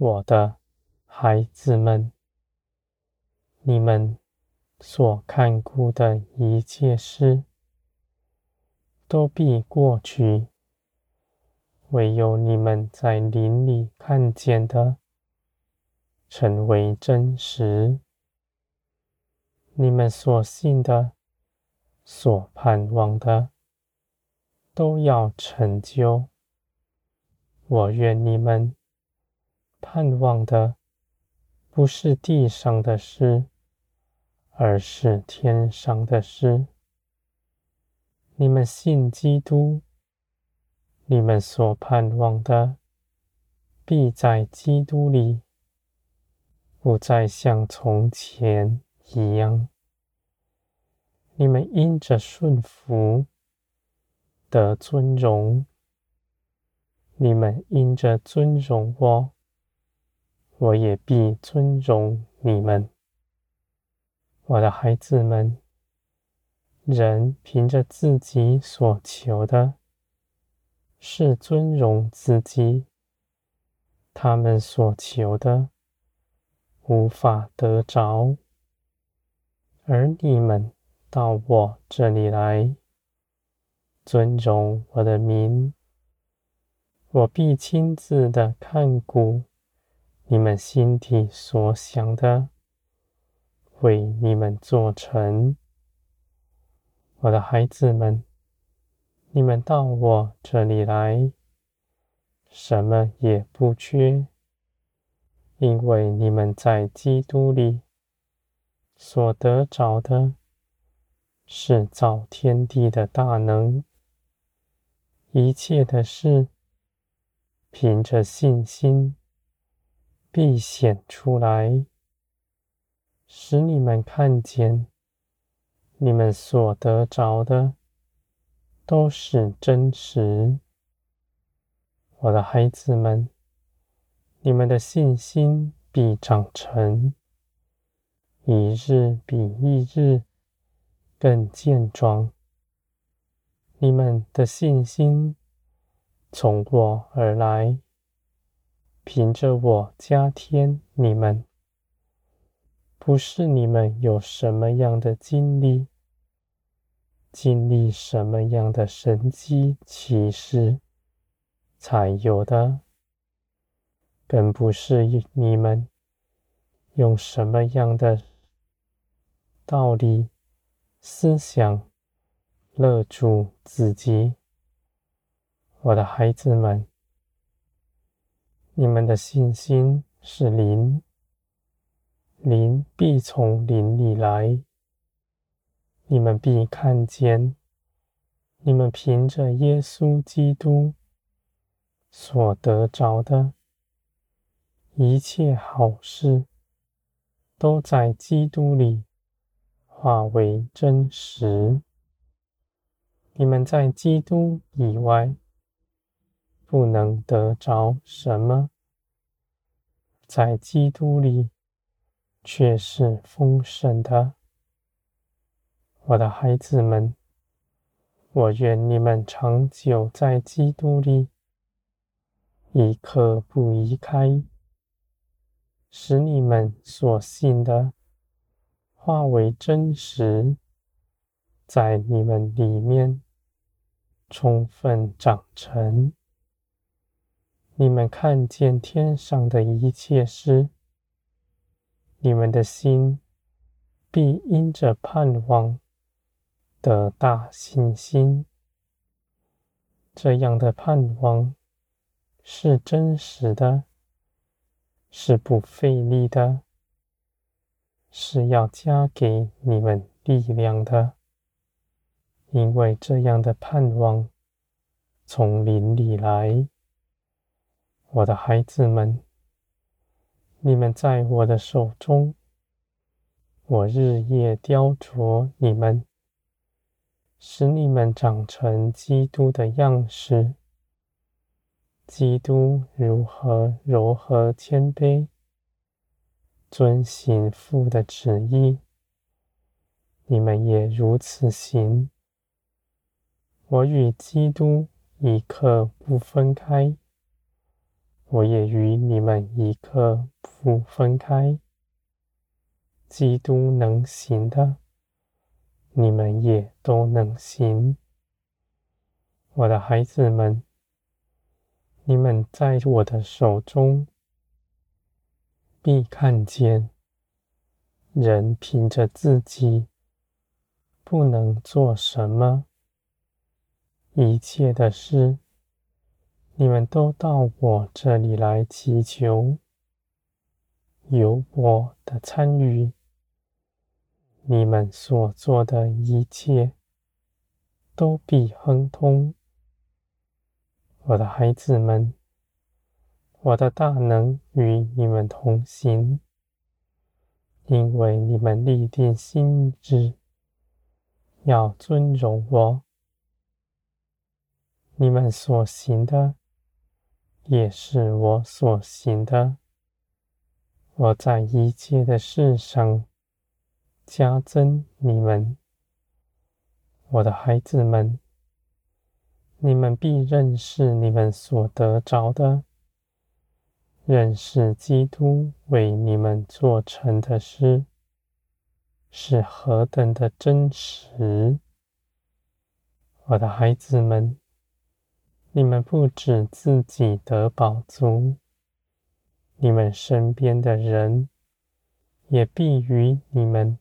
我的孩子们，你们所看顾的一切事，都必过去。唯有你们在灵里看见的，成为真实。你们所信的、所盼望的，都要成就。我愿你们盼望的不是地上的事，而是天上的事。你们信基督，你们所盼望的必在基督里，不再像从前一样。你们因着顺服得尊荣。你们因着尊荣我，我也必尊荣你们。我的孩子们，人凭着自己所求的，是尊荣自己，他们所求的无法得着，而你们到我这里来，尊荣我的名。我必亲自的看顾你们心底所想的，为你们做成。我的孩子们，你们到我这里来，什么也不缺，因为你们在基督里所得着的，是造天地的大能，一切的事。凭着信心，必显出来，使你们看见，你们所得着的都是真实。我的孩子们，你们的信心必长成，一日比一日更健壮。你们的信心。从我而来，凭着我加添你们，不是你们有什么样的经历，经历什么样的神迹奇事才有的，更不是你们用什么样的道理、思想勒住自己。我的孩子们，你们的信心是灵，灵必从灵里来。你们必看见，你们凭着耶稣基督所得着的一切好事，都在基督里化为真实。你们在基督以外。不能得着什么，在基督里却是丰盛的。我的孩子们，我愿你们长久在基督里，一刻不移开，使你们所信的化为真实，在你们里面充分长成。你们看见天上的一切事，你们的心必因着盼望得大信心。这样的盼望是真实的，是不费力的，是要加给你们力量的，因为这样的盼望从灵里来。我的孩子们，你们在我的手中，我日夜雕琢你们，使你们长成基督的样式。基督如何柔和谦卑，遵行父的旨意，你们也如此行。我与基督一刻不分开。我也与你们一刻不分开。基督能行的，你们也都能行。我的孩子们，你们在我的手中，必看见人凭着自己不能做什么，一切的事，你们都到我这里来祈求，有我的参与。你们所做的一切都必亨通，我的孩子们，我的大能与你们同行，因为你们立定心志，要尊荣我。你们所行的，也是我所行的。我在一切的事上。加增你们，我的孩子们，你们必认识你们所得着的，认识基督为你们做成的事，是何等的真实。我的孩子们，你们不止自己得饱足，你们身边的人也必与你们。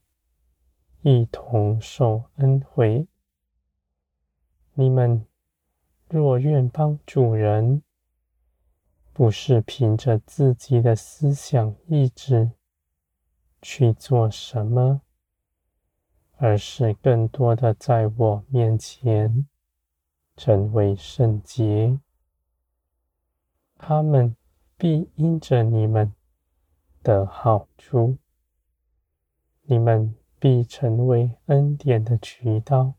一同受恩惠。你们若愿帮助人，不是凭着自己的思想意志去做什么，而是更多的在我面前成为圣洁，他们必因着你们的好处。你们。必成为恩典的渠道，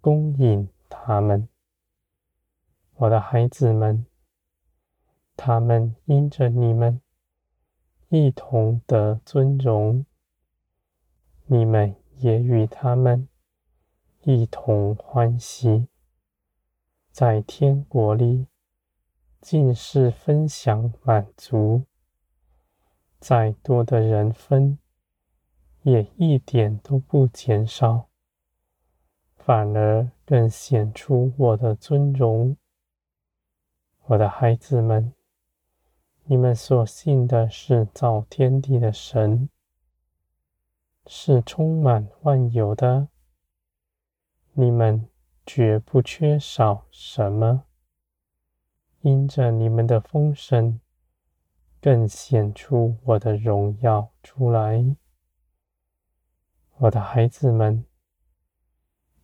供应他们，我的孩子们。他们因着你们一同得尊荣，你们也与他们一同欢喜，在天国里尽是分享满足，再多的人分。也一点都不减少，反而更显出我的尊荣。我的孩子们，你们所信的是造天地的神，是充满万有的，你们绝不缺少什么。因着你们的丰盛，更显出我的荣耀出来。我的孩子们，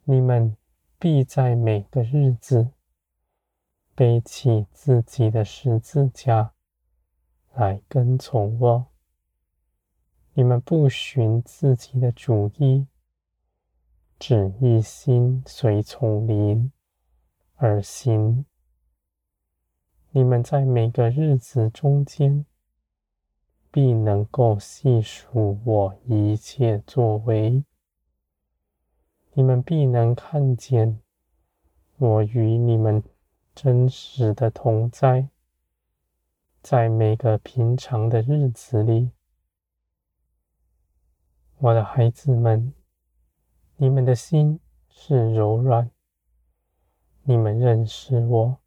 你们必在每个日子背起自己的十字架来跟从我。你们不寻自己的主意，只一心随从灵而行。你们在每个日子中间。必能够细数我一切作为，你们必能看见我与你们真实的同在，在每个平常的日子里，我的孩子们，你们的心是柔软，你们认识我，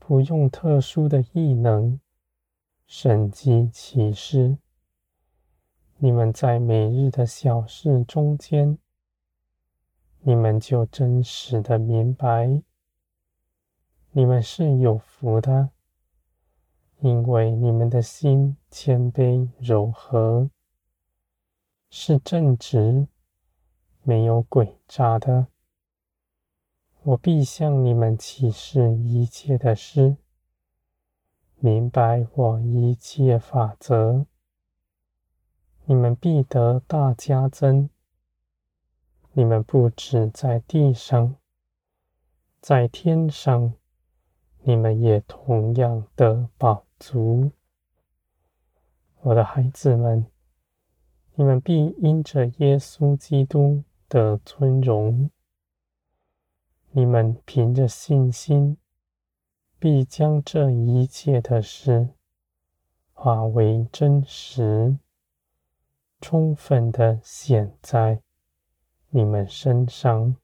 不用特殊的异能。神迹奇事，你们在每日的小事中间，你们就真实的明白，你们是有福的，因为你们的心谦卑柔和，是正直，没有诡诈的。我必向你们启示一切的事。明白我一切法则，你们必得大加增。你们不止在地上，在天上，你们也同样得饱足。我的孩子们，你们必因着耶稣基督的尊荣。你们凭着信心。必将这一切的事化为真实，充分的显在你们身上。